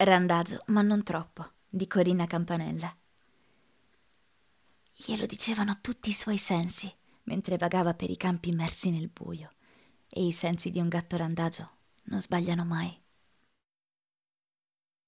Randagio, ma non troppo, di Corina Campanella. Glielo dicevano tutti i suoi sensi mentre vagava per i campi immersi nel buio, e i sensi di un gatto randagio non sbagliano mai.